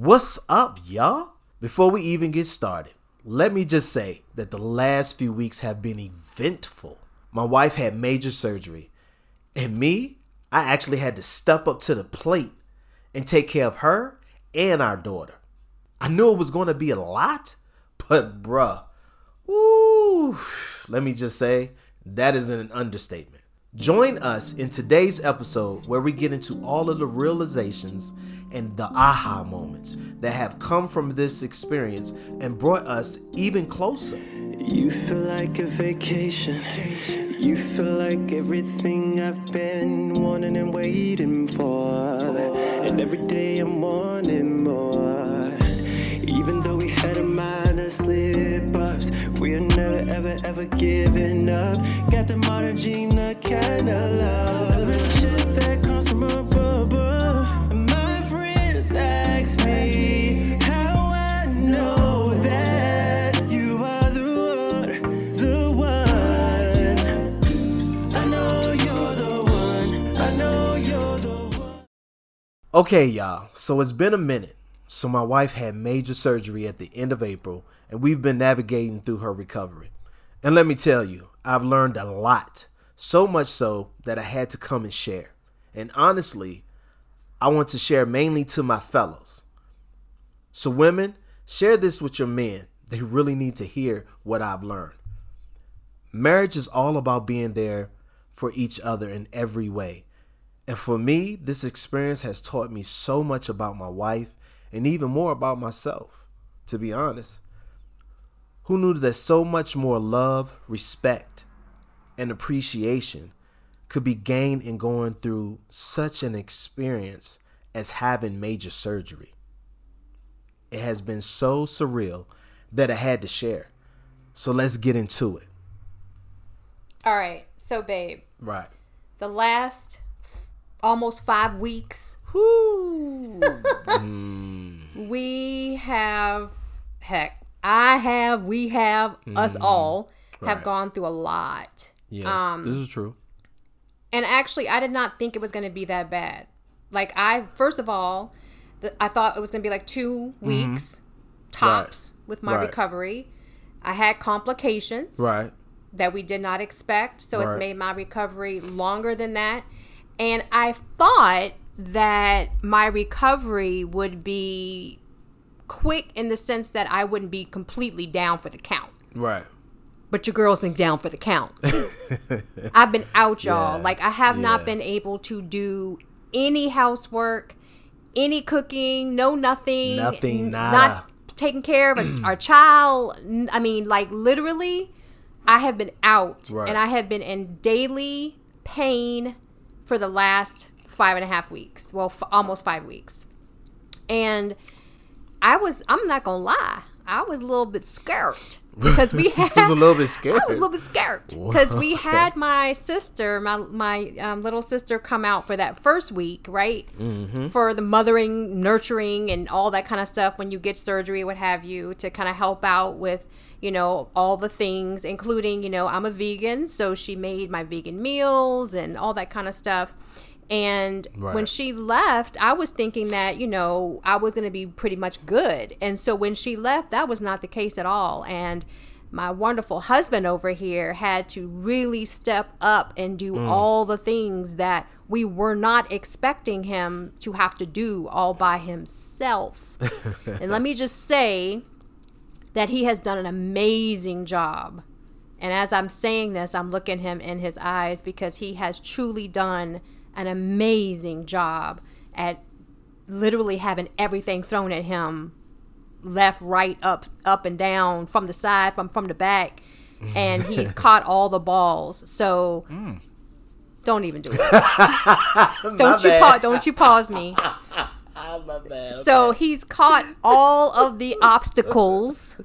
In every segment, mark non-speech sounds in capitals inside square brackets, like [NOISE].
What's up, y'all? Before we even get started, let me just say that the last few weeks have been eventful. My wife had major surgery, and me, I actually had to step up to the plate and take care of her and our daughter. I knew it was going to be a lot, but bruh, woo, let me just say that is an understatement. Join us in today's episode where we get into all of the realizations and the aha moments that have come from this experience and brought us even closer. You feel like a vacation. You feel like everything I've been wanting and waiting for. And every day I'm wanting more. Even though we had a minor slip ups, we're never ever ever giving up. Got the modern Gina kind of love. The shit that comes from above. Okay, y'all, so it's been a minute. So, my wife had major surgery at the end of April, and we've been navigating through her recovery. And let me tell you, I've learned a lot, so much so that I had to come and share. And honestly, I want to share mainly to my fellows. So, women, share this with your men. They really need to hear what I've learned. Marriage is all about being there for each other in every way. And for me, this experience has taught me so much about my wife and even more about myself, to be honest. Who knew that so much more love, respect, and appreciation could be gained in going through such an experience as having major surgery? It has been so surreal that I had to share. So let's get into it. All right. So, babe, Right. the last almost five weeks, Whoo. [LAUGHS] we have, heck, I have, we have, us all have Right. gone through a lot. yes, Um, this is true. And actually, I did not think it was going to be that bad. Like, I, first of all, the, I thought it was going to be like two weeks tops with my Mm-hmm. Right. recovery. I had complications. Right. that we did not expect. So it's made my recovery longer than that. And I thought that my recovery would be quick in the sense that I wouldn't be completely down for the count. Right. But your girl's been down for the count. [LAUGHS] I've been out, y'all. Yeah. Like I have Yeah. not been able to do any housework, any cooking, no nothing. Nothing, nada. Not taking care of a- [CLEARS THROAT] our child. I mean, like literally, I have been out Right. and I have been in daily pain for the last five and a half weeks. Well, f- almost five weeks. And I was, I'm not going to lie, I was a little bit scared [LAUGHS] because we had. was a little bit scared. I was a little bit scared because we had my sister, my my um, little sister, come out for that first week, right? Mm-hmm. For the mothering, nurturing, and all that kind of stuff. When you get surgery, what have you, to kind of help out with, you know, all the things, including, you know, I'm a vegan, so she made my vegan meals and all that kind of stuff. And when she left, I was thinking that, you know, I was going to be pretty much good. And so when she left, that was not the case at all. And my wonderful husband over here had to really step up and do mm. all the things that we were not expecting him to have to do all by himself. [LAUGHS] and let me just say that he has done an amazing job. And as I'm saying this, I'm looking him in his eyes because he has truly done an amazing job at literally having everything thrown at him left, right, up, up and down, from the side, from from the back, and [LAUGHS] he's caught all the balls. So hmm. don't even do it. [LAUGHS] don't you pause? Don't you pause me? So he's caught all of the [LAUGHS] obstacles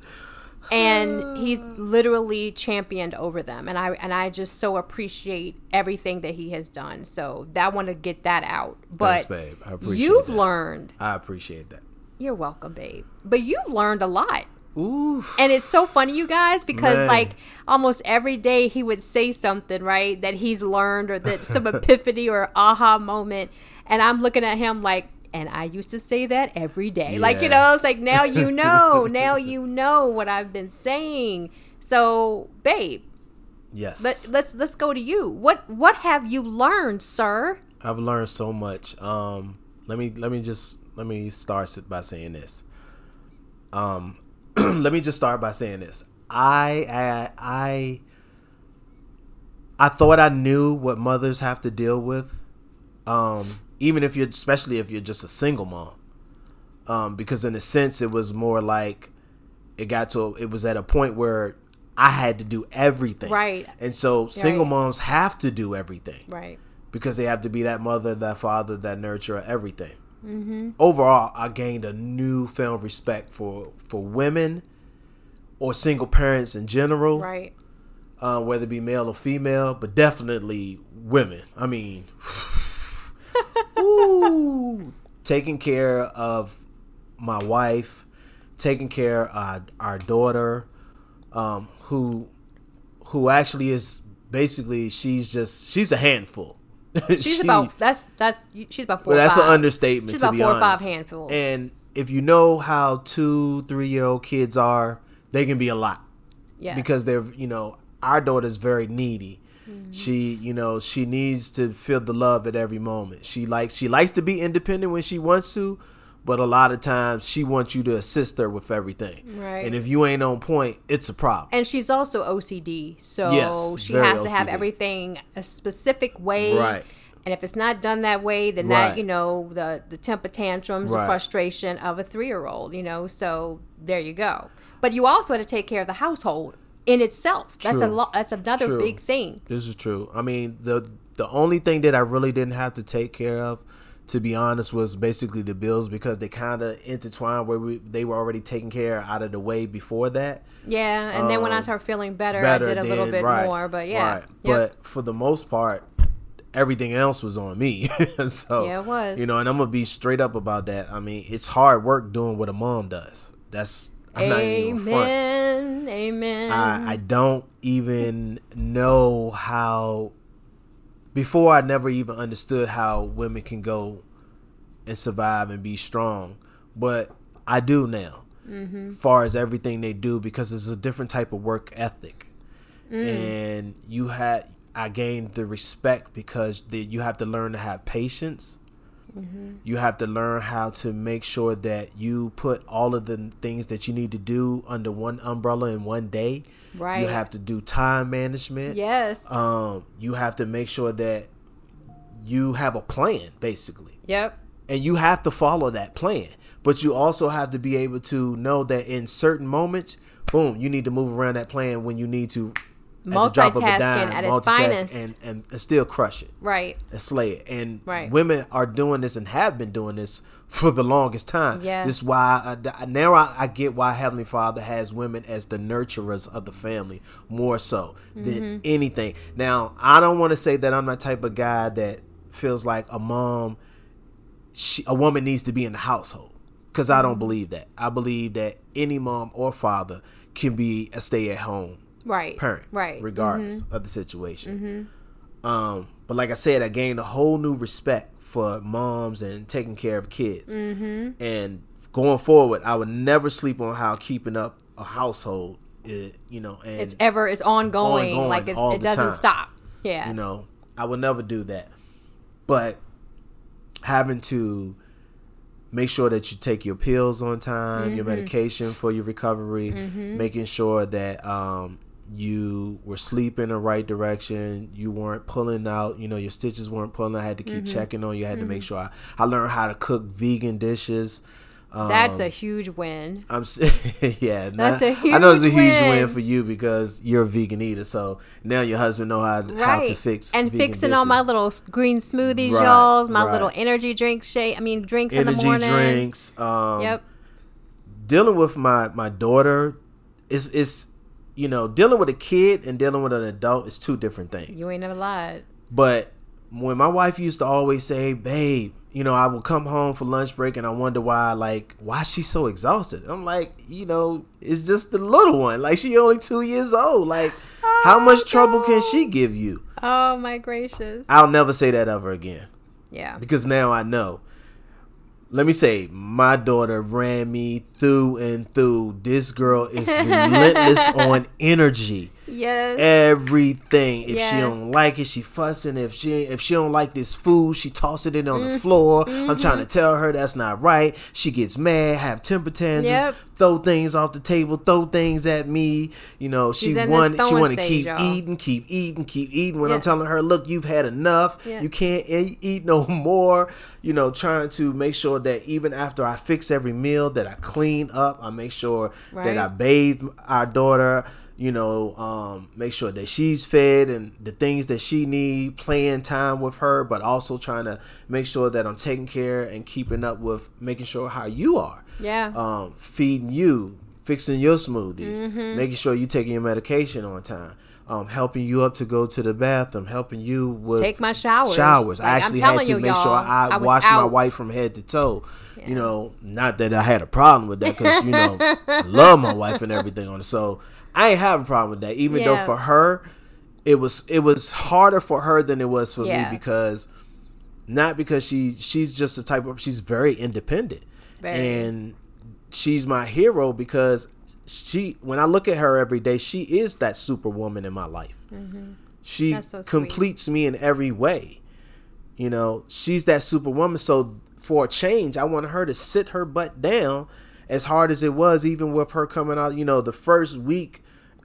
and [SIGHS] he's literally championed over them and I and I just so appreciate everything that he has done. So I want to get that out. But Thanks, babe. I appreciate you've that. learned. I appreciate that. You're welcome, babe. But you've learned a lot. Ooh. And it's so funny, you guys, because Man. like almost every day he would say something, right, that he's learned or that some [LAUGHS] epiphany or aha moment. And I'm looking at him like, and I used to say that every day. Like, you Yeah. know, it's like now you [LAUGHS] know. now you know what I've been saying. So, babe, Yes. let, let's let's go to you. What what have you learned, sir? I've learned so much. Um, let me let me just let me start by saying this. Um, [CLEARS THROAT] let me just start by saying this. I I I I thought I knew what mothers have to deal with. Um, even if you're, especially if you're just a single mom, um, because in a sense it was more like it got to a, it was at a point where I had to do everything, Right. And so single Right. moms have to do everything Right. because they have to be that mother, that father, that nurturer, everything. Mm-hmm. Overall, I gained a newfound respect for for women or single parents in general, Right. uh, whether it be male or female, but definitely women. I mean, [LAUGHS] ooh, taking care of my wife, taking care of our, our daughter, um, who who actually is basically she's just she's a handful. [LAUGHS] She's She- about that's that's she's about four. or that's an understatement. She's to about be four or five handfuls. And if you know how two, three year old kids are, they can be a lot yes. because they're you know our daughter's very needy. Mm-hmm. She you know she needs to feel the love at every moment. She likes she likes to be independent when she wants to, but a lot of times she wants you to assist her with everything. Right. And if you ain't on point, it's a problem. and she's also OCD, so Yes, she has to have everything a specific way. Right. And if it's not done that way, then Right. that you know the the temper tantrums, the frustration of a three year old. You know, so there you go. But you also had to take care of the household in itself. That's a lot. That's another True. big thing. This is true. I mean, the the only thing that I really didn't have to take care of, to be honest, was basically the bills because they kind of intertwined where we they were already taken care out of the way before that. Yeah. And then when I Um, started feeling better, Better I did a little bit right, more. But yeah. right. Yep. But for the most part, everything else was on me. [LAUGHS] so Yeah, it was. You know, and I'm gonna be straight up about that. I mean, it's hard work doing what a mom does. That's I'm not even gonna front. Amen. Amen. I, I don't even know how. Before, I never even understood how women can go and survive and be strong, but I do now. Mm-hmm. Far as everything they do, because it's a different type of work ethic, Mm. and you had I gained the respect because the, you have to learn to have patience. Mm-hmm. You have to learn how to make sure that you put all of the things that you need to do under one umbrella in one day. Right. You have to do time management. yes. Um, you have to make sure that you have a plan, basically, yep. and you have to follow that plan. But you also have to be able to know that in certain moments, boom, you need to move around that plan when you need to. At the drop of a Multitasking dime, at its finest. and, and, and still crush it Right. and slay it. And Right. women are doing this and have been doing this for the longest time. Yes. This is why I, now I, I get why Heavenly Father has women as the nurturers of the family more so Mm-hmm. than anything. Now I don't want to say that I'm the type of guy that feels like a mom, she, a woman needs to be in the household because I Mm-hmm. don't believe that. I believe that any mom or father can be a stay at home Right. parent, Right. Regardless Mm-hmm. of the situation. Um, but like I said, I gained a whole new respect for moms and taking care of kids. Mm-hmm. And going forward, I would never sleep on how keeping up a household, is, you know, and It's ever it's ongoing. Ongoing like it's, it doesn't time. stop. Yeah. you know, I would never do that. But having to make sure that you take your pills on time, your Mm-hmm. medication for your recovery, making sure that um, you were sleeping the right direction, you weren't pulling out, you know, your stitches weren't pulling. I had to keep Mm-hmm. checking on you. I had to make sure I, I learned how to cook vegan dishes. Um, That's a huge win. I'm [LAUGHS] yeah. That's a I know it's a huge huge win. win. for you because you're a vegan eater. So now your husband know how, how to fix and fixing all my little green smoothies, Right, y'all. My right. little energy drink shake. I mean, drinks in the morning. drinks. Um, Yep. Dealing with my my daughter is is you know dealing with a kid and dealing with an adult is two different things. You ain't never lied. But when my wife used to always say, "Babe," you know, I would come home for lunch break and I wonder why, like, why she's so exhausted. I'm like, you know, it's just the little one. Like, she only two years old. Like, how oh, much trouble can she give you? Oh my gracious. I'll never say that ever again Yeah. because now I know. Let me say, my daughter ran me through and through. This girl is relentless [LAUGHS] on energy. Yes. Everything. If she don't like it, she fussing. If she if she don't like this food, she tossing it in on Mm-hmm. the floor. I'm trying to tell her that's not right. She gets mad, have temper tantrums, Yep. throw things off the table, throw things at me. You know, she She's in this want she want to keep y'all. eating, keep eating, keep eating. When Yeah. I'm telling her, look, you've had enough. Yeah. You can't eat no [LAUGHS] more. You know, trying to make sure that even after I fix every meal, that I clean up. I make sure that I bathe our daughter. You know, um, make sure that she's fed and the things that she need, playing time with her, but also trying to make sure that I'm taking care and keeping up with making sure how you are Yeah. um, feeding you, fixing your smoothies, Mm-hmm. making sure you taking your medication on time, um, helping you up to go to the bathroom, helping you with Take my showers. Showers. I Like, I'm actually had to you, make sure I, I was washed my wife from head to toe. You know, not that I had a problem with that because you know [LAUGHS] I love my wife and everything on it. So I ain't have a problem with that. Even though for her, it was it was harder for her than it was for Yeah. me because not because she she's just the type of she's very independent Very. and she's my hero because she when I look at her every day she is that superwoman in my life. She Mm-hmm. That's so completes me in every way. You know, she's that superwoman. So for a change, I want her to sit her butt down as hard as it was, even with her coming out, you know, the first week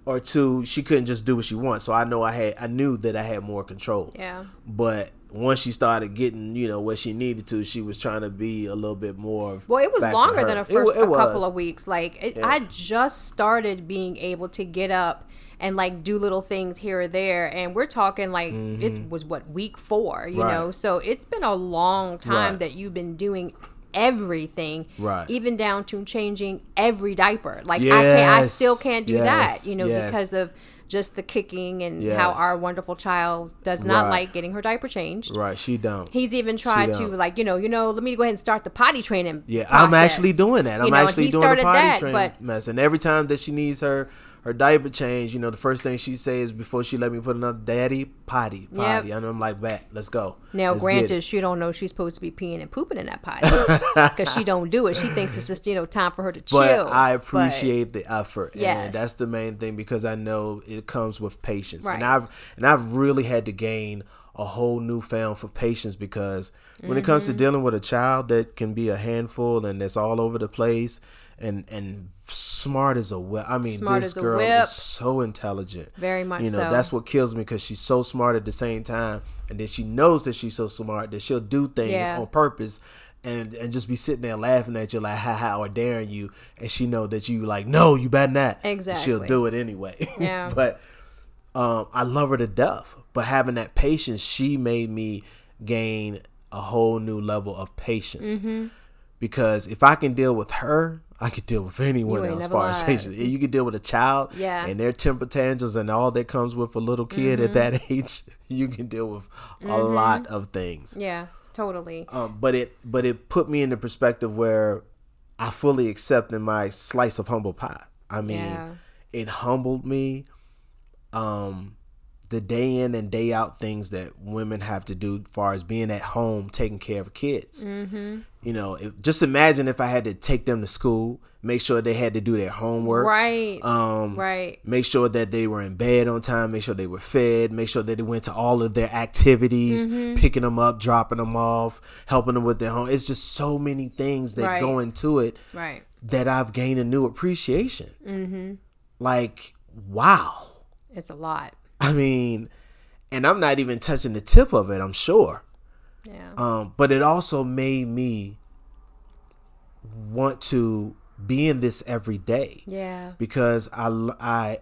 or two, she couldn't just do what she wants. So I know I had I knew that I had more control. Yeah. But once she started getting, you know, what she needed to, she was trying to be a little bit more. Well, it was longer than a first wa- it a couple of weeks. Like it, Yeah. I just started being able to get up and like do little things here or there, and we're talking like it was what week four, you Mm-hmm. Right. know. So it's been a long time Right. that you've been doing everything, Right. Even down to changing every diaper. Like I can't, I still can't do yes, that, you know, yes. because of just the kicking and how our wonderful child does not Right. like getting her diaper changed. Right, she don't. He's even tried to like you know you know let me go ahead and start the potty training. Yeah, I'm actually doing that. I'm You know, actually doing the potty that, train but mess. And every time that she needs her her diaper change, you know, the first thing she says before she let me put another daddy potty potty, and I'm like, "Bet, let's go." now Let's granted she don't know she's supposed to be peeing and pooping in that [LAUGHS] potty because she don't do it. She thinks it's just you know time for her to chill. but I But- appreciate the effort, Yes. and that's the main thing because I know it comes with patience, and I've and I've really had to gain a whole newfound for patience because when it comes to Mm-hmm. dealing with a child that can be a handful and that's all over the place and and smart as a whip. I mean, Smart this girl is so intelligent. Very much You know, so. that's what kills me because she's so smart at the same time, and then she knows that she's so smart that she'll do things Yeah. on purpose. And, and just be sitting there laughing at you like ha ha or daring you and she know that you like no you better not And she'll do it anyway [LAUGHS] Yeah. but um, I love her to death. But having that patience, she made me gain a whole new level of patience. Mm-hmm. Because if I can deal with her, I could deal with anyone else. As far as lied. patience, you can deal with a child, Yeah. and their temper tantrums and all that comes with a little kid at Mm-hmm. that [LAUGHS] age. You can deal with a lot of things. yeah, totally. Um, but it but it put me in the perspective where I fully accepted my slice of humble pie. I mean, Yeah. it humbled me. Um, the day in and day out things that women have to do, as far as being at home, taking care of kids. Mm-hmm. You know, it, just imagine if I had to take them to school, make sure they had to do their homework, Right. Um, right. make sure that they were in bed on time, make sure they were fed, make sure that they went to all of their activities, Mm-hmm. picking them up, dropping them off, helping them with their home. It's just so many things that Right. go into it Right. that I've gained a new appreciation. Mm-hmm. Like, wow. It's a lot. [LAUGHS] I mean, and I'm not even touching the tip of it, I'm sure. Yeah. Um, but it also made me want to be in this every day yeah. because I, I,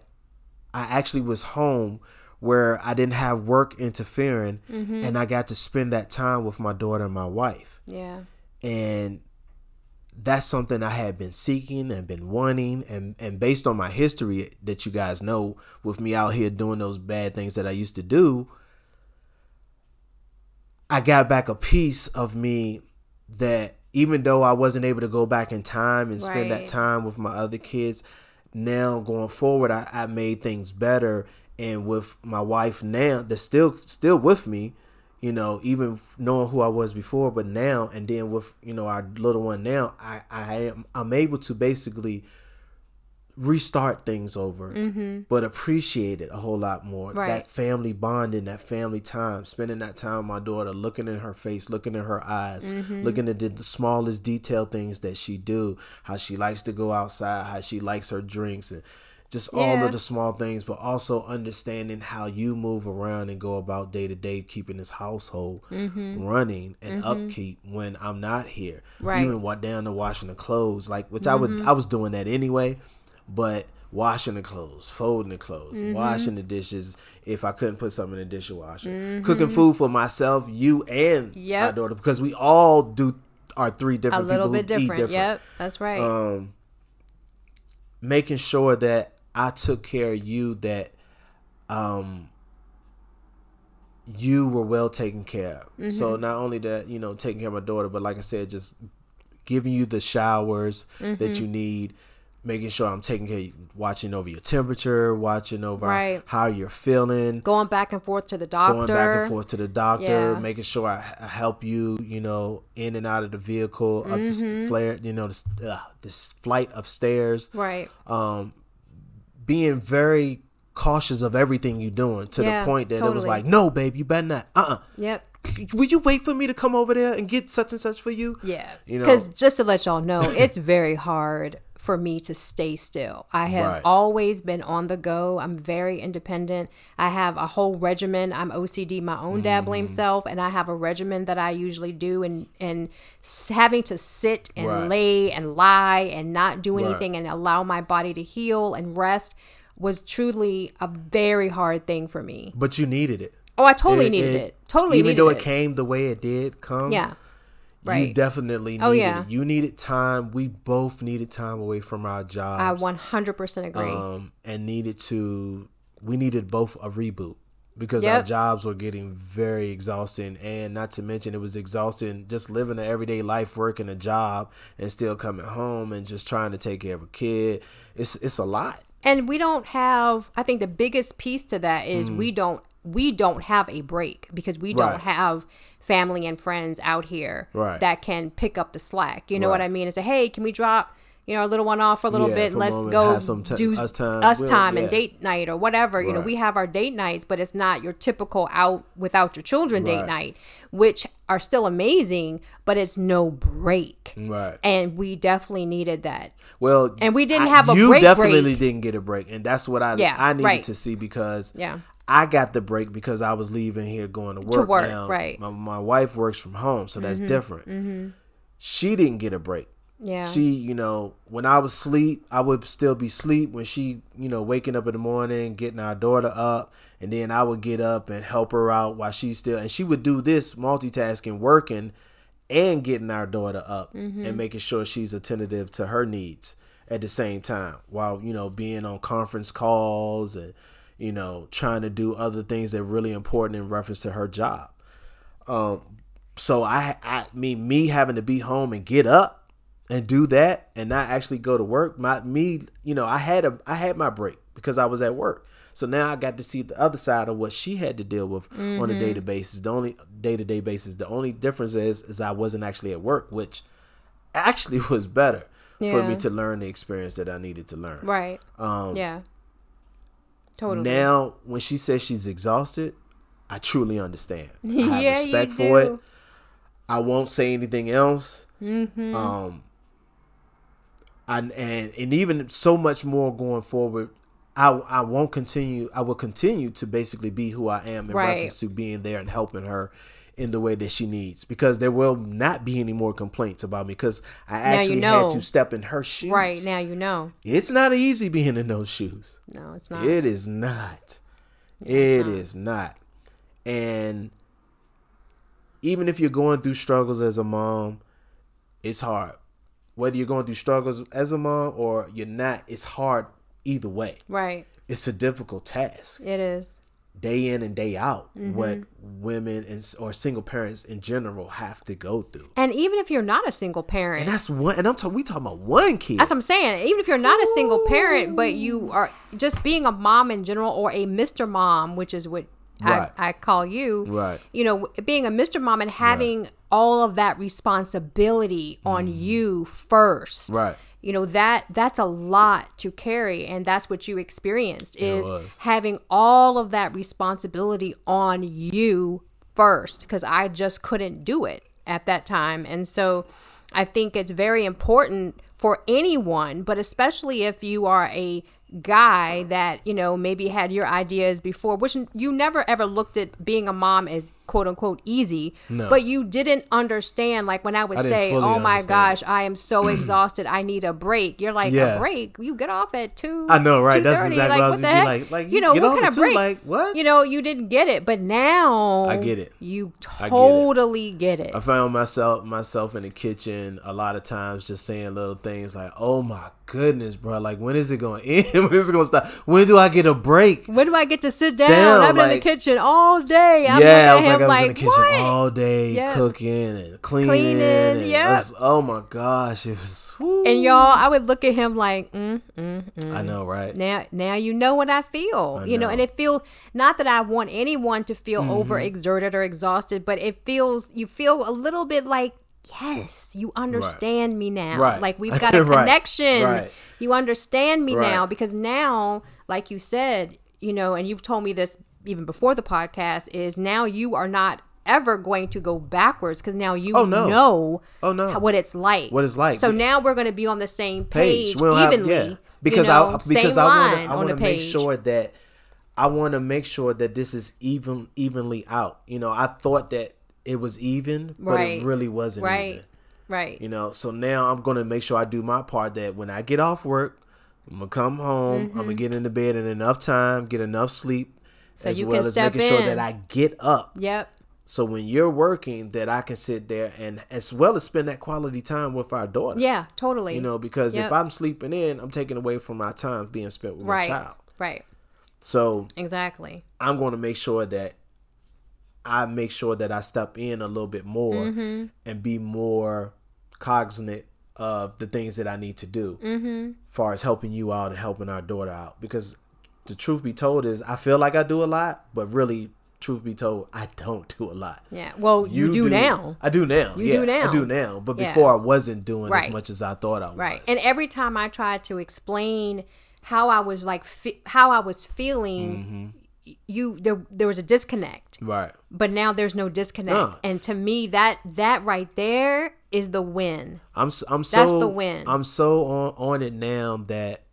I actually was home where I didn't have work interfering and I got to spend that time with my daughter and my wife. Yeah. And that's something I had been seeking and been wanting. And, and based on my history that you guys know with me out here doing those bad things that I used to do, I got back a piece of me that even though I wasn't able to go back in time and spend that time with my other kids, now going forward I, I made things better. And with my wife now that's still still with me, you know, even knowing who I was before, but now and then with you know our little one now, I I am I'm able to basically restart things over, but appreciate it a whole lot more. Right. That family bonding, that family time, spending that time with my daughter, looking in her face, looking in her eyes, Mm-hmm. looking at the, the smallest detail things that she do, how she likes to go outside, how she likes her drinks, and just all of the small things, but also understanding how you move around and go about day to day, keeping this household Mm-hmm. running and upkeep when I'm not here. Right. Even what down to washing the clothes, like which I would I was doing that anyway, but washing the clothes, folding the clothes, Mm-hmm. washing the dishes if I couldn't put something in the dishwasher, cooking food for myself, you and my daughter because we all do are three different A different little bit eat different. Yep, that's right. um, making sure that I took care of you, that um, you were well taken care of. So Mm-hmm. not only that, you know, taking care of my daughter, but like I said, just giving you the showers Mm-hmm. that you need. Making sure I'm taking care, watching over your temperature, watching over Right. how you're feeling, going back and forth to the doctor. going back and forth to the doctor, Yeah. making sure I, I help you, you know, in and out of the vehicle, up Mm-hmm. the flare, you know, this, uh, this flight of stairs, Right. um, being very cautious of everything you're doing to Yeah, the point that it was like, no, babe, you better not. Uh, uh Yep. Will you wait for me to come over there and get such and such for you? Yeah. You know? Because just to let y'all know, [LAUGHS] it's very hard for me to stay still. I have Right. always been on the go. I'm very independent. I have a whole regimen. I'm OCD, my own dad blame Mm-hmm. self, and I have a regimen that I usually do. And and having to sit and Right. lay and lie and not do Right. anything and allow my body to heal and rest was truly a very hard thing for me. But you needed it. Oh, I totally needed it. Totally Even though it. it came the way it did come. Yeah. You definitely needed Oh, yeah. it. You needed time. We both needed time away from our jobs. I 100% agree. um, and needed to we needed both a reboot because our jobs were getting very exhausting and not to mention it was exhausting just living an everyday life working a job and still coming home and just trying to take care of a kid it's it's a lot and we don't have i think the biggest piece to that is we don't we don't have a break because we don't Mm. Right. have family and friends out here Right. that can pick up the slack you know what i mean and say hey can we drop you know our little one off for a little Yeah, bit and let's moment, go ti- do us time. us We'll- time yeah. and date night or whatever you know we have our date nights but it's not your typical out without your children date Right. night which are still amazing but it's no break right and we definitely needed that well And we didn't I- have a you break You definitely break. didn't get a break and that's what i Yeah, i needed right. to see because Yeah. I got the break because I was leaving here going to work. To work, now. right. My, my wife works from home, so that's mm-hmm, different. Mm-hmm. She didn't get a break. yeah She, you know, when I was asleep, I would still be asleep. When she, you know, waking up in the morning, getting our daughter up, and then I would get up and help her out while she's still, and she would do this multitasking, working, and getting our daughter up mm-hmm. and making sure she's attentive to her needs at the same time, while you know being on conference calls and you know trying to do other things that are really important in reference to her job. Um, so I, I mean, me having to be home and get up and do that and not actually go to work. My me, you know, I had a I had my break because I was at work. So now I got to see the other side of what she had to deal with on a day to basis. The only day to day basis. The only difference is is I wasn't actually at work, which actually [LAUGHS] was better for me to learn the experience that I needed to learn. Right. Um, yeah. Totally. Now, when she says she's exhausted, I truly understand. [LAUGHS] I have Yeah, respect for it. I won't say anything else. Mm-hmm. Um, and and and even so much more going forward. I, I won't continue. I will continue to basically be who I am in Right. reference to being there and helping her in the way that she needs because there will not be any more complaints about me because I you actually know. had to step in her shoes. Right now, you know. It's not easy being in those shoes. No, it's not. It is not. It is not. And even if you're going through struggles as a mom, it's hard. Whether you're going through struggles as a mom or you're not, it's hard either way. right. It's a difficult task, It is. Day in and day out. Mm-hmm. What women and, or single parents in general have to go through, And even if you're not a single parent, and that's one. And I'm talking. We talking about one kid. That's what I'm saying. Even if you're not a single parent, but you are just being a mom in general or a Mr. Mom, which is what Right. I, I call you. Right. You know, being a Mr. Mom and having all of that responsibility on you first. Mm. Right. You know that that's a lot to carry, and that's what you experienced is having all of that responsibility on you first because I just couldn't do it at that time. And so I think it's very important for anyone, but especially if you are a guy that, you know, maybe had your ideas before, which you never ever looked at being a mom as quote unquote easy, No. but you didn't understand like when I would I say, "Oh my understand gosh, I am so [CLEARS THROAT] exhausted. I need a break." You're like, Yeah. "A break? You get off at 2 I know, right? That's 2:30. exactly like, what I what was the heck? like- like, you you know, what kind of 2, break? like, what? You know, you didn't get it, but now I get it. You get it. totally get it. I found myself myself in the kitchen a lot of times just saying little things like, "Oh my goodness, bro! Like when is it going [LAUGHS] to end? when is it going to stop? When do I get a break?" When do I get to sit down? Damn, I've been in the kitchen all day. I'm yeah, I was like, I was like, in the kitchen what? all day Yeah. cooking and cleaning. Cleaning, yeah. was- oh my gosh, it was. whoo. And y'all, I would look at him like, mm, mm, mm. I know, right? Now, now you know what I feel. you know, know. and it feels not that I want anyone to feel Mm-hmm. overexerted or exhausted, but it feels you feel a little bit like, yes, you understand me now. Right. Like we've [LAUGHS] got a Right. connection. Right. You understand me Right. now because now, like you said, you know, and you've told me this even before the podcast, is now you are not ever going to go backwards because now you Oh, no. know Oh, no. how- what it's like. What it's like. So now we're going to be on the same page, We don't have- evenly. yeah. Because you know, I because I want to I want to make sure that I want to make sure that this is even evenly out. You know, I thought that it was even, but Right. it really wasn't right, even. right. You know, so now I'm gonna make sure I do my part. That when I get off work, I'm gonna come home. I'm gonna get into bed in enough time, get enough sleep, Mm-hmm. So as well as making sure that I get up. Yep. So when you're working, that I can sit there and as well as spend that quality time with our daughter. Yeah, totally. You know, because Yep. if I'm sleeping in, I'm taking away from my time being spent with right, my child. right, So exactly. I'm going to make sure that I make sure that I step in a little bit more Mm-hmm. and be more cognizant of the things that I need to do, mm-hmm. far as helping you out and helping our daughter out. Because the truth be told is, I feel like I do a lot, but really, truth be told, I don't do a lot. Yeah. Well, you, do, now. I do now. You yeah, do now. I do now. But Yeah. before I wasn't doing Right. as much as I thought I was. Right. And every time I tried to explain how I was like fe- how I was feeling, Mm-hmm. You there there was a disconnect. right. But now there's no disconnect. No. And to me that that right there is the win. I'm I'm so That's the win. I'm so on on it now that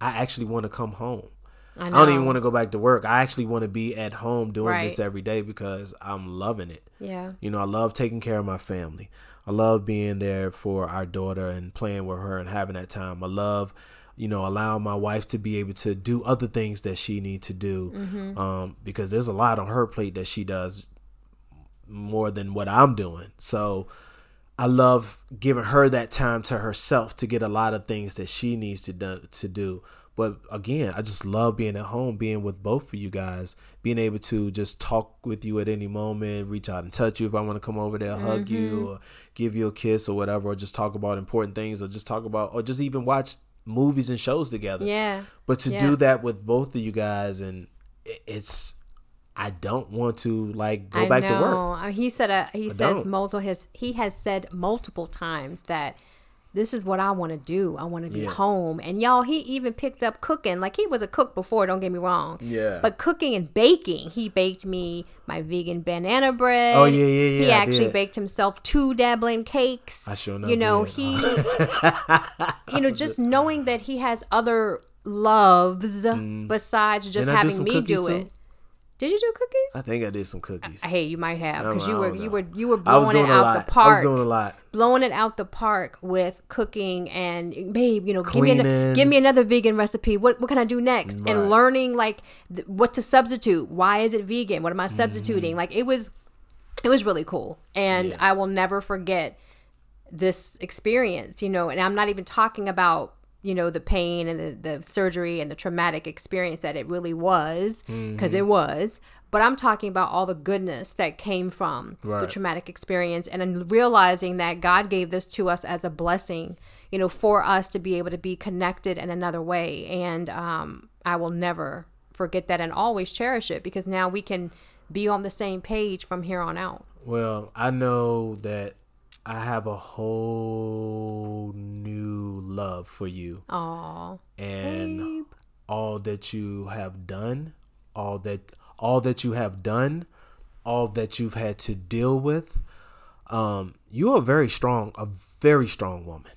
I actually want to come home. I I, don't even want to go back to work. I actually want to be at home doing Right. this every day because I'm loving it. Yeah. You know, I love taking care of my family. I love being there for our daughter and playing with her and having that time. I love, you know, allow my wife to be able to do other things that she needs to do Mm-hmm. um, because there's a lot on her plate that she does more than what I'm doing. So I love giving her that time to herself to get a lot of things that she needs to do, to do. But again, I just love being at home, being with both of you guys, being able to just talk with you at any moment, reach out and touch you if I want to come over there, hug Mm-hmm. you, or give you a kiss or whatever, or just talk about important things, or just talk about, or just even watch movies and shows together. Yeah. But to Yeah. do that with both of you guys, and it's, I don't want to like go I back know. to work. I mean, he said uh, he says don't. multiple his he has said multiple times that this is what I want to do. I want to be Yeah. home. And y'all, he even picked up cooking. Like he was a cook before, don't get me wrong. Yeah. But cooking and baking. He baked me my vegan banana bread. Oh, yeah, yeah, yeah, He I actually did. baked himself two dabbling cakes. I sure enough You know, did. he [LAUGHS] you know, just knowing that he has other loves mm. besides just And I did having me do too. it. Did you do cookies? I think I did some cookies. Hey, you might have oh, because you were you were you were blowing it out the I was park, doing a lot. blowing it out the park with cooking and babe, you know, give me an, give me another vegan recipe. What what can I do next? Right. And learning like th- what to substitute. Why is it vegan? What am I substituting? Mm-hmm. Like it was, it was really cool, and Yeah. I will never forget this experience. You know, and I'm not even talking about you know the pain and the, the surgery and the traumatic experience that it really was because it was. But i'm talking about all the goodness that came from the traumatic experience and realizing that god gave this to us as a blessing you know for us to be able to be connected in another way. And um, i will never forget that and always cherish it because now we can be on the same page from here on out. Well, I know that I have a whole new love for you Aw. and Babe. all that you have done, all that all that you have done, all that you've had to deal with. Um, you are very strong, a very strong woman.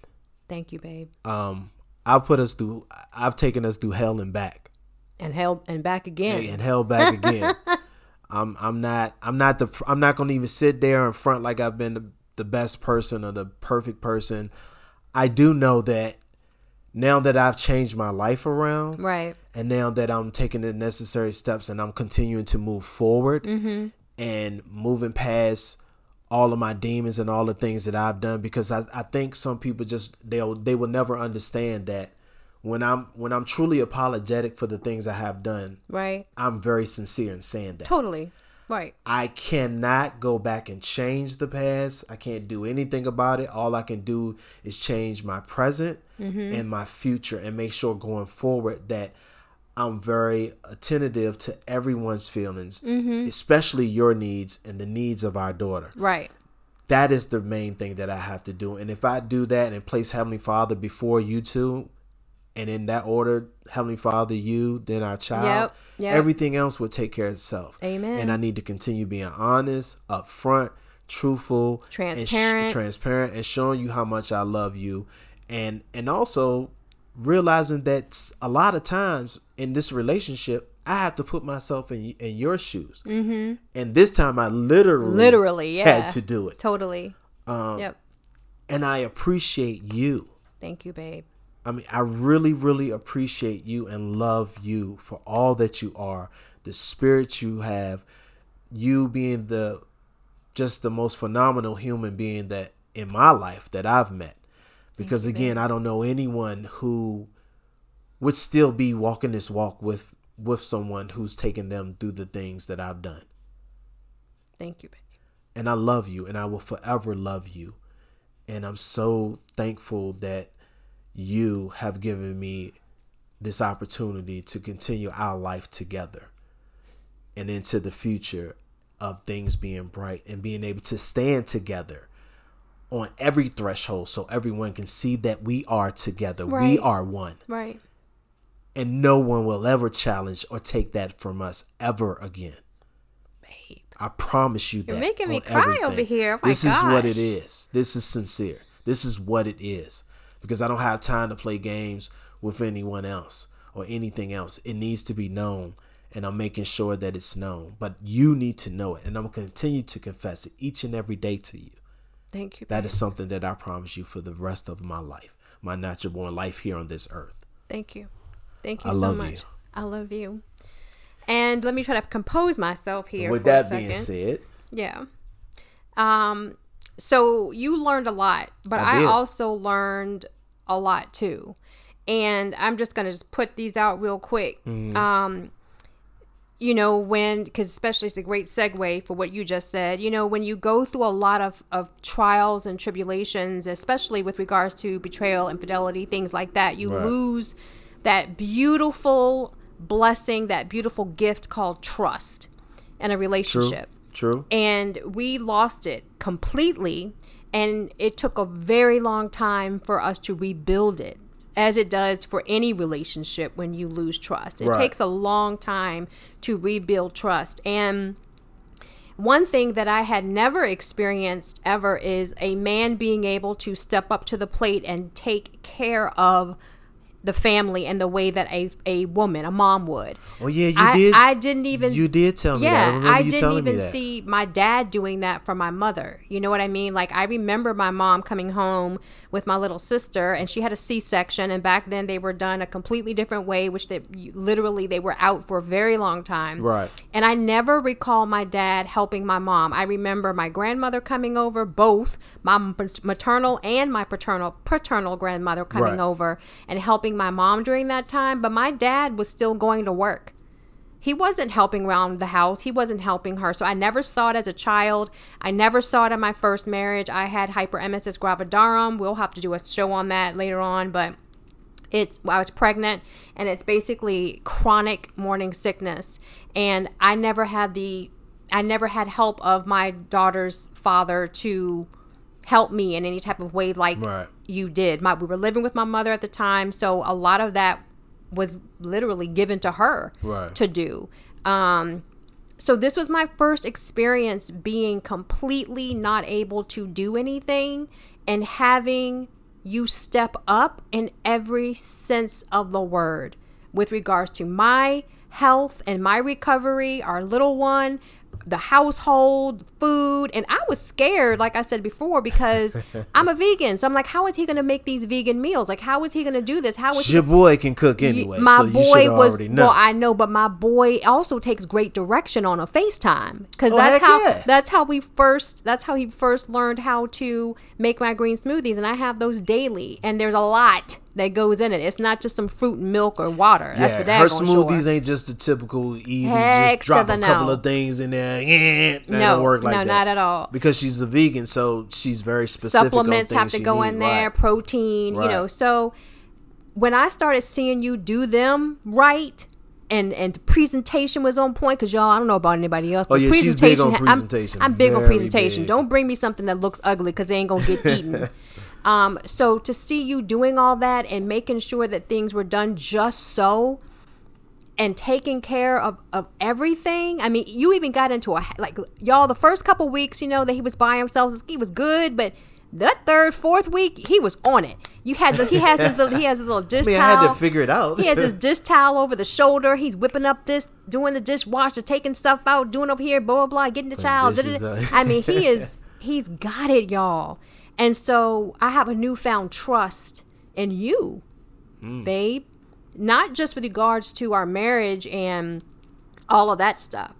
Thank you, babe. Um, I've put us through. I've taken us through hell and back. And hell and back again. and hell back again. [LAUGHS] I'm I'm not I'm not the I'm not gonna even sit there in front like I've been the, the best person or the perfect person. I do know that now that I've changed my life around, Right. and now that I'm taking the necessary steps and I'm continuing to move forward mm-hmm. and moving past all of my demons and all the things that I've done because I, I think some people just they'll they will never understand that when I'm when I'm truly apologetic for the things I have done, Right. I'm very sincere in saying that. Totally. Right. I cannot go back and change the past. I can't do anything about it. All I can do is change my present mm-hmm. and my future and make sure going forward that I'm very attentive to everyone's feelings, mm-hmm. especially your needs and the needs of our daughter. Right. That is the main thing that I have to do. And if I do that and place Heavenly Father before you two, and in that order, Heavenly Father, you, then our child, Yep, yep. everything else will take care of itself. Amen. And I need to continue being honest, upfront, truthful, and sh- Transparent. transparent, and showing you how much I love you, and and also realizing that a lot of times in this relationship, I have to put myself in in your shoes. Mm-hmm. And this time, I literally, Literally, yeah. had to do it. Totally. Um, yep. And I appreciate you. Thank you, babe. I mean, I really, really appreciate you and love you for all that you are, the spirit you have, you being the just the most phenomenal human being that in my life that I've met. Because again, I don't know anyone who would still be walking this walk with with someone who's taken them through the things that I've done. Thank you, babe. And I love you and I will forever love you. And I'm so thankful that you have given me this opportunity to continue our life together and into the future of things being bright and being able to stand together on every threshold so everyone can see that we are together. We are one. Right. And no one will ever challenge or take that from us ever again. Babe. I promise you that. You're making me cry everything. over here. Oh this is what it is. This is sincere. This is what it is. Because I don't have time to play games with anyone else or anything else. It needs to be known, and I'm making sure that it's known. But you need to know it, and I'm gonna continue to confess it each and every day to you. Thank you. That is something that I promise you for the rest of my life, my natural born life here on this earth. Thank you. Thank you I so love much. you. I love you. And let me try to compose myself here. With for a that being said, Yeah. Um so you learned a lot, but I I, also learned a lot too. And I'm just going to just put these out real quick. Mm-hmm. Um you know when because especially it's a great segue for what you just said you know when you go through a lot of, of trials and tribulations especially with regards to betrayal infidelity things like that you Right. lose that beautiful blessing that beautiful gift called trust in a relationship true. And we lost it completely and it took a very long time for us to rebuild it as it does for any relationship when you lose trust. It Right. takes a long time to rebuild trust. And one thing that I had never experienced ever is a man being able to step up to the plate and take care of the family in the way that a, a woman, a mom would. Oh yeah, you I, did. I didn't even. You did tell me that. I Yeah, I, didn't even see my dad doing that for my mother. You know what I mean? Like I remember my mom coming home with my little sister, and she had a C section, and back then they were done a completely different way, which they literally they were out for a very long time. Right. And I never recall my dad helping my mom. I remember my grandmother coming over, both my maternal and my paternal paternal grandmother coming Right. over and helping my mom during that time. But my dad was still going to work. He wasn't helping around the house. He wasn't helping her. So I never saw it as a child. I never saw it in my first marriage. I had hyperemesis gravidarum. We'll have to do a show on that later on, but it's I was pregnant and it's basically chronic morning sickness and I never had the I never had help of my daughter's father to help me in any type of way like Right. you did. My we were living with my mother at the time, so a lot of that was literally given to her Right. to do. Um so this was my first experience being completely not able to do anything and having you step up in every sense of the word with regards to my health and my recovery, our little one, the household, food, and I was scared, like I said before, because [LAUGHS] I'm a vegan. So I'm like, how is he going to make these vegan meals? Like, how is he going to do this? How is he Your boy can cook anyway, my so boy was already know. well i know but my boy also takes great direction on a facetime because Oh, that's how yeah. that's how we first that's how he first learned how to make my green smoothies and i have those daily and there's a lot that goes in it it's not just some fruit and milk or water that's yeah, her smoothies sure. ain't just the typical easy. Heck Just drop a the couple no. of things in there. Yeah, that No, work like no, that. not at all. Because she's a vegan, so she's very specific. supplements have to go need. in there Right. protein you know so when i started seeing you do them right and and the presentation was on point because y'all i don't know about anybody else Oh, but yeah, she's big on I'm- presentation. I'm, big on presentation big. don't bring me something that looks ugly because it ain't gonna get [LAUGHS] eaten um so to see you doing all that and making sure that things were done just so and taking care of, of everything. I mean, you even got into a like y'all the first couple weeks, you know, that he was by himself, he was good, but that third, fourth week, he was on it. You had the, he has his little he has his little [LAUGHS] dish I mean, I towel. had to figure it out. he has his [LAUGHS] dish towel over the shoulder. He's whipping up this, doing the dishwasher, taking stuff out, doing over here, blah blah blah, getting the child. I mean, he [LAUGHS] is he's got it, y'all. And so I have a newfound trust in you, Hmm. babe. Not just with regards to our marriage and all of that stuff,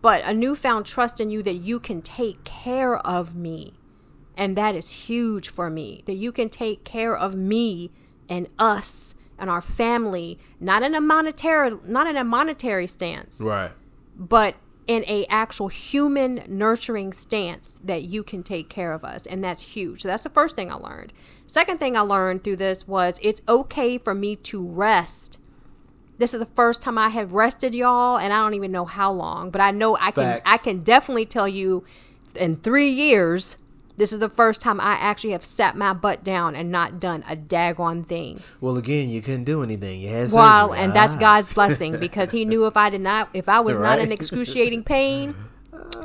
but a newfound trust in you that you can take care of me. And that is huge for me that you can take care of me and us and our family, not in a monetary, not in a monetary stance, right. but in a actual human nurturing stance that you can take care of us and that's huge. So that's the first thing i learned. Second thing i learned through this was it's okay for me to rest. This is the first time i have rested y'all and i don't even know how long but i know i can i can definitely tell you in three years this is the first time i actually have sat my butt down and not done a daggone thing Well, again, you couldn't do anything. You had well, surgery. and that's Ah. God's [LAUGHS] blessing because He knew if I did not, if I was not in excruciating pain,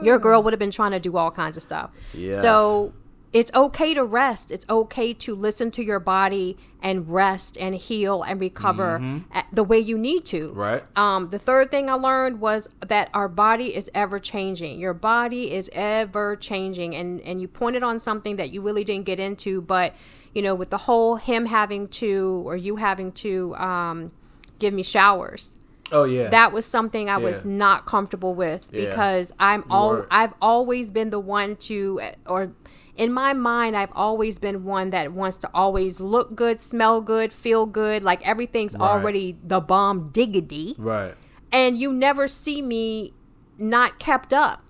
your girl would have been trying to do all kinds of stuff. Yes. So it's okay to rest. It's okay to listen to your body and rest and heal and recover at the way you need to. Mm-hmm. Right. Um, the third thing I learned was that our body is ever changing. Your body is ever changing, and and you pointed on something that you really didn't get into, but you know, with the whole him having to or you having to um, give me showers Oh yeah. that was something I was not comfortable with Yeah. because I'm all. I've always been the one to or in my mind I've always been one that wants to always look good, smell good, feel good, like everything's Right. already the bomb diggity. Right. and you never see me not kept up.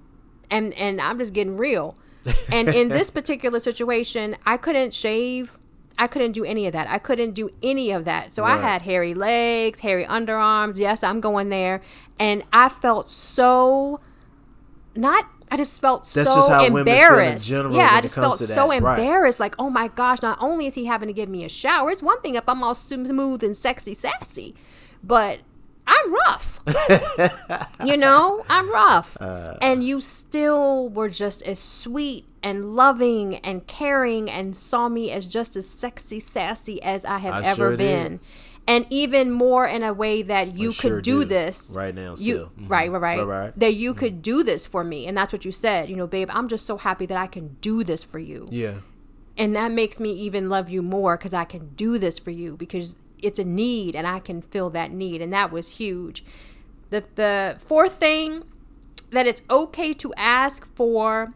And and i'm just getting real. [LAUGHS] And in this particular situation i couldn't shave. I couldn't do any of that. I couldn't do any of that. So i had hairy legs hairy underarms. Yes i'm going there. And i felt so not I just felt That's so just how women feel in embarrassed. yeah, I just felt so that. Right. embarrassed. Like, oh my gosh! Not only is he having to give me a shower, it's one thing if I'm all smooth and sexy, sassy, but I'm rough. [LAUGHS] you know, I'm rough. Uh. and you still were just as sweet and loving and caring and saw me as just as sexy, sassy as I have I ever sure did. And even more in a way that you could do do. this Right now You, still. Mhm. right, right, right, Right, right. That you could do this for me, and that's what you said. You know, babe, I'm just so happy that I can do this for you Yeah. and that makes me even love you more because I can do this for you because it's a need and I can fill that need and that was huge. The the fourth thing that it's okay to ask for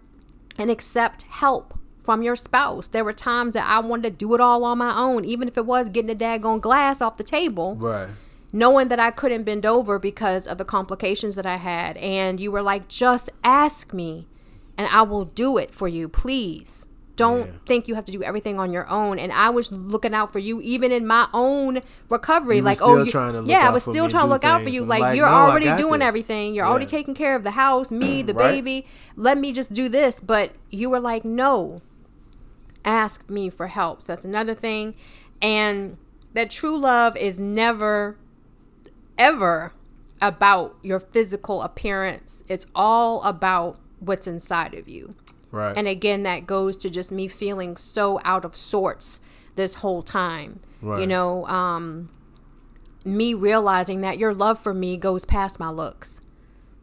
and accept help from your spouse. There were times that I wanted to do it all on my own, even if it was getting a daggone glass off the table Right. knowing that I couldn't bend over because of the complications that I had. And you were like, just ask me and I will do it for you, please. Don't Yeah. think you have to do everything on your own. And I was looking out for you even in my own recovery. Like, oh, you, trying to look yeah, I was still trying to look out for you. Like, like, you're no, already doing this. everything. You're already taking care of the house, me, the Right. baby. Let me just do this. But you were like, no, ask me for help. So that's another thing. And that true love is never, ever about your physical appearance. It's all about what's inside of you. Right. And again, that goes to just me feeling so out of sorts this whole time. Right. You know, um, me realizing that your love for me goes past my looks.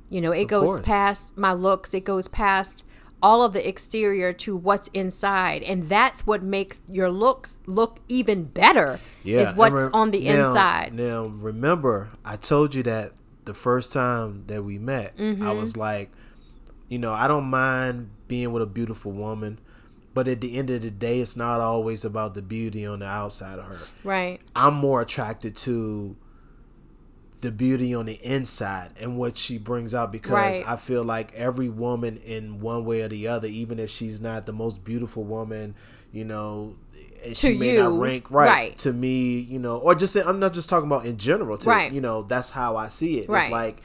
You know, it goes course. past my looks, it goes past all of the exterior to what's inside. And that's what makes your looks look even better yeah, is what's re- on the now- inside. Now, remember, I told you that the first time that we met, Mm-hmm. I was like, you know, I don't mind being with a beautiful woman, but at the end of the day, it's not always about the beauty on the outside of her. Right. I'm more attracted to the beauty on the inside and what she brings out because Right. I feel like every woman in one way or the other, even if she's not the most beautiful woman, you know, and she may not rank right, right. to me, you know, or just I'm not just talking about in general. To, Right. You know, that's how I see it. Right. It's like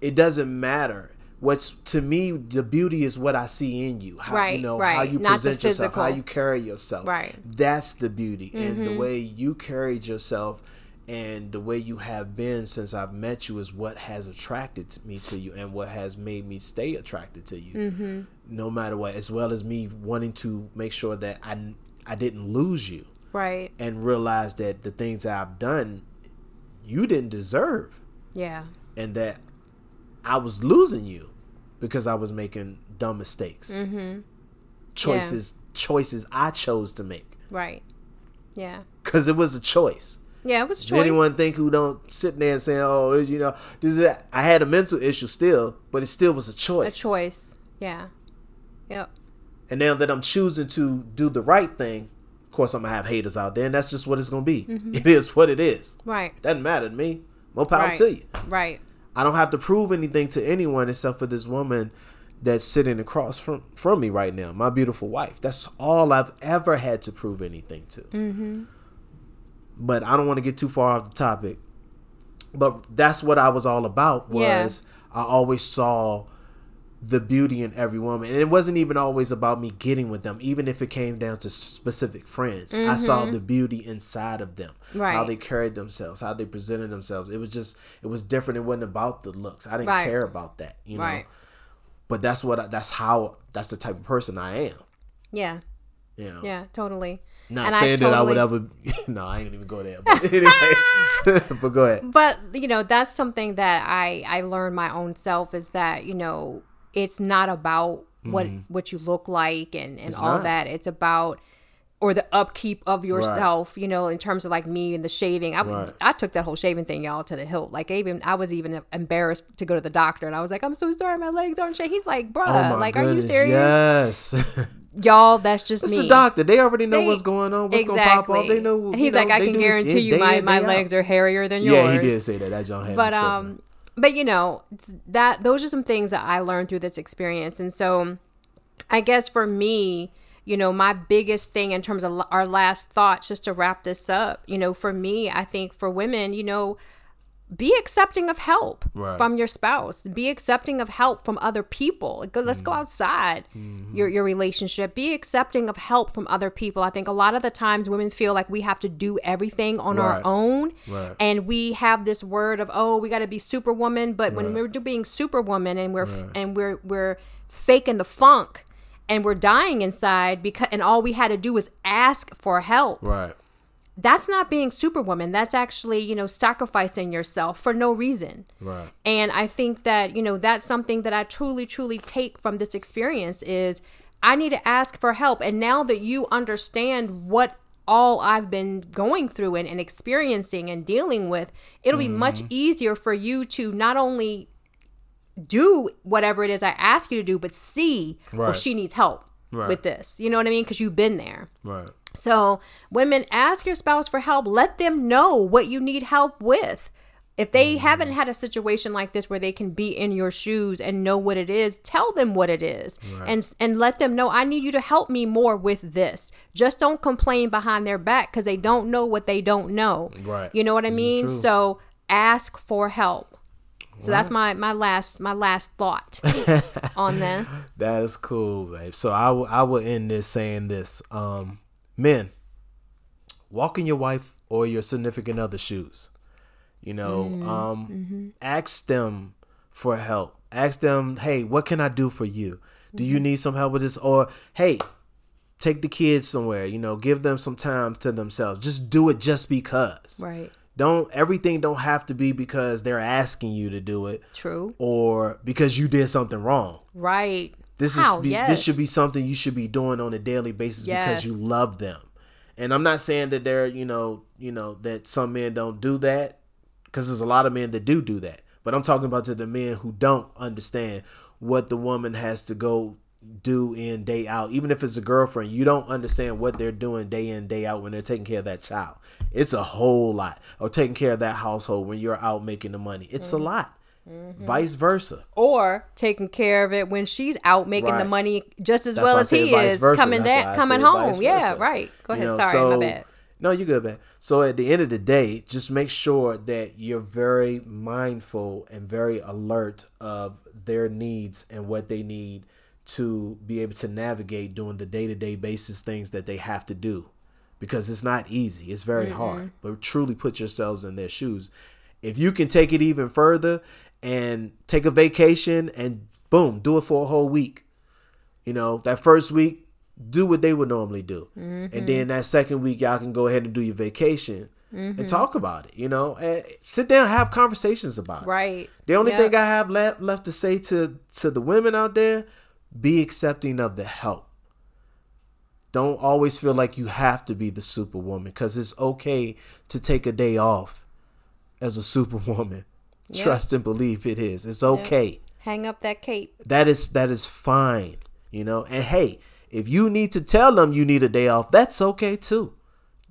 it doesn't matter. What's to me the beauty is what I see in you. How you Right, know how you Not present yourself, how you carry yourself. Right. Mm-hmm. That's the beauty. And the way you carried yourself and the way you have been since I've met you is what has attracted me to you and what has made me stay attracted to you. Mm-hmm. No matter what, as well as me wanting to make sure that I I didn't lose you Right. and realize that the things that I've done you didn't deserve Yeah. and that I was losing you because I was making dumb mistakes. Mm-hmm. Choices choices I chose to make Right. Yeah. because it was a choice. Yeah, it was a choice. anyone think who don't sit there and saying, "Oh, you know, this is that." I had a mental issue still, but it still was a choice. a choice. Yeah. Yep. And now that I'm choosing to do the right thing, of course I'm gonna have haters out there, and that's just what it's gonna be. [LAUGHS] It is what it is. Right. Doesn't matter to me. More power Mm-hmm. right. to you. Right. I don't have to prove anything to anyone except for this woman that's sitting across from from me right now, my beautiful wife. That's all I've ever had to prove anything to. Mm-hmm. But I don't want to get too far off the topic. But that's what I was all about. Was Yeah. I always saw the beauty in every woman, and it wasn't even always about me getting with them. Even if it came down to specific friends, I saw the beauty inside of them, right. how Mm-hmm. They carried themselves, how they presented themselves. It was just, it was different. It wasn't about the looks. I didn't Right. care about that, you know. Right. But that's what, I, that's how, that's the type of person I am. Yeah. You know. Yeah. Totally. Not And saying that I would ever. [LAUGHS] no, I ain't even go there. But [LAUGHS] anyway, [LAUGHS] but go ahead. but you know that's something that i i learned my own self is that you know it's not about what what you look like and and all Mm-hmm. not. that it's about or the upkeep of yourself you know in terms of like me and the shaving I, Right. I took that whole shaving thing y'all to the hilt like even i was even embarrassed to go to the doctor and i was like i'm so sorry my legs aren't shaved he's like bruh Oh like are you serious Yes. Y'all that's just me. it's me the doctor. They already know They- what's going on. What's gonna pop off. They know. And he's know, like, I can guarantee you my, in, my out. legs are hairier than yours. Yeah, he did say that. That John but um but you know that those are some things that i learned through this experience and so i guess for me you know my biggest thing in terms of our last thoughts just to wrap this up you know for me i think for women you know be accepting of help Right. from your spouse. Be accepting of help from other people. Let's Mm-hmm. go outside your, your relationship. Be accepting of help from other people. I think a lot of the times women feel like we have to do everything on our own Right. and we have this word of oh we got to be superwoman. But when we're do- being superwoman and we're and we're we're faking the funk and we're dying inside because and all we had to do was ask for help. Right. That's not being superwoman. That's actually you know sacrificing yourself for no reason. Right. and i think that you know that's something that i truly truly take from this experience is i need to ask for help. And now that you understand what all i've been going through and, and experiencing and dealing with it'll be mm-hmm. much easier for you to not only do whatever it is i ask you to do but see well she needs help Right. with this. You know what i mean? Because you've been there. Right. So, women, ask your spouse for help. Let them know what you need help with. if they haven't had a situation like this where they can be in your shoes and know what it is, tell them what it is and and let them know I need you to help me more with this. Just don't complain behind their back cuz they don't know what they don't know. Right. You know what I mean? So ask for help. So that's my my last my last thought [LAUGHS] on this. That is cool, babe. So I will I will end this saying this. Um, men, walk in your wife or your significant other shoes. You know, mm-hmm. um, mm-hmm. ask them for help. Ask them, hey, what can I do for you? Do you mm-hmm. need some help with this? Or hey, take the kids somewhere. You know, give them some time to themselves. Just do it just because. Right. Don't everything don't have to be because they're asking you to do it True. or because you did something wrong. Right. This How? is be, Yes. this should be something you should be doing on a daily basis because you love them. And I'm not saying that they're, you know, you know that some men don't do that because there's a lot of men that do do that. But I'm talking about to the men who don't understand what the woman has to go do in day out. Even if it's a girlfriend, you don't understand what they're doing day in day out when they're taking care of that child. It's a whole lot. Or taking care of that household when you're out making the money. It's Mm-hmm. a lot. Mm-hmm. Vice versa. or taking care of it when she's out making the money just as That's well as he is coming down, coming home. Yeah, right. Go You ahead. know, Sorry, so- my bad. No, you're good, man. So at the end of the day, just make sure that you're very mindful and very alert of their needs and what they need to be able to navigate doing the day-to-day basis things that they have to do. Because it's not easy. It's very hard. But truly put yourselves in their shoes. If you can take it even further and take a vacation and boom, do it for a whole week. You know, that first week, do what they would normally do. And then that second week, y'all can go ahead and do your vacation and mm-hmm. talk about it, you know, and sit down have conversations about it. Right. The only Yep. thing I have left, left to say to, to the women out there, be accepting of the help. Don't always feel like you have to be the superwoman because it's okay to take a day off as a [LAUGHS] superwoman. Trust and believe it is. It's okay Hang up that cape. that is that is fine you know and hey if you need to tell them you need a day off that's okay too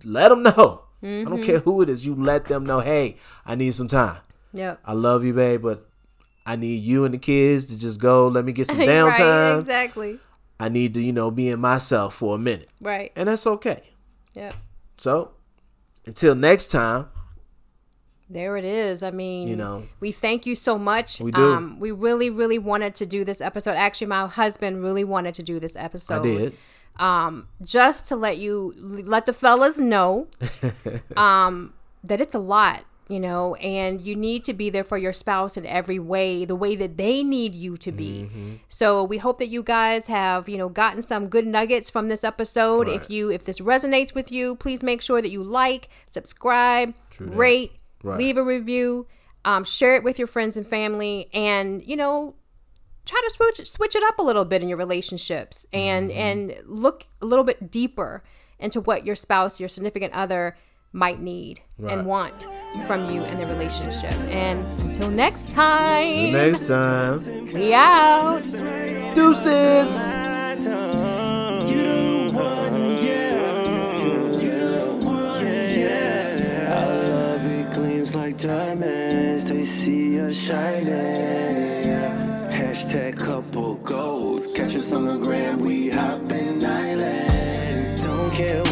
let them know i Mm-hmm. don't care who it is you let them know hey i need some time Yep. i love you babe but i need you and the kids to just go let me get [LAUGHS] some right. downtime Exactly. i need to you know be in myself for a minute Right. and that's okay Yep. so until next time There it is. I mean, You know. we thank you so much. We do. Um, we really, really wanted to do this episode. Actually, my husband really wanted to do this episode. i did Um, just to let you let the fellas know, [LAUGHS] um, that it's a lot, you know, and you need to be there for your spouse in every way, the way that they need you to be. So we hope that you guys have, you know, gotten some good nuggets from this episode. If you if this resonates with you, please make sure that you like, subscribe, rate, Right. leave a review, um, share it with your friends and family, and you know, try to switch switch it up a little bit in your relationships and Mm-hmm. and look a little bit deeper into what your spouse, your significant other might need Right. and want from you in the relationship. And until next time, next time we out. deuces diamonds, they see us shining. Yeah. Hashtag couple goals, catch us on the gram, we hopping island. Don't care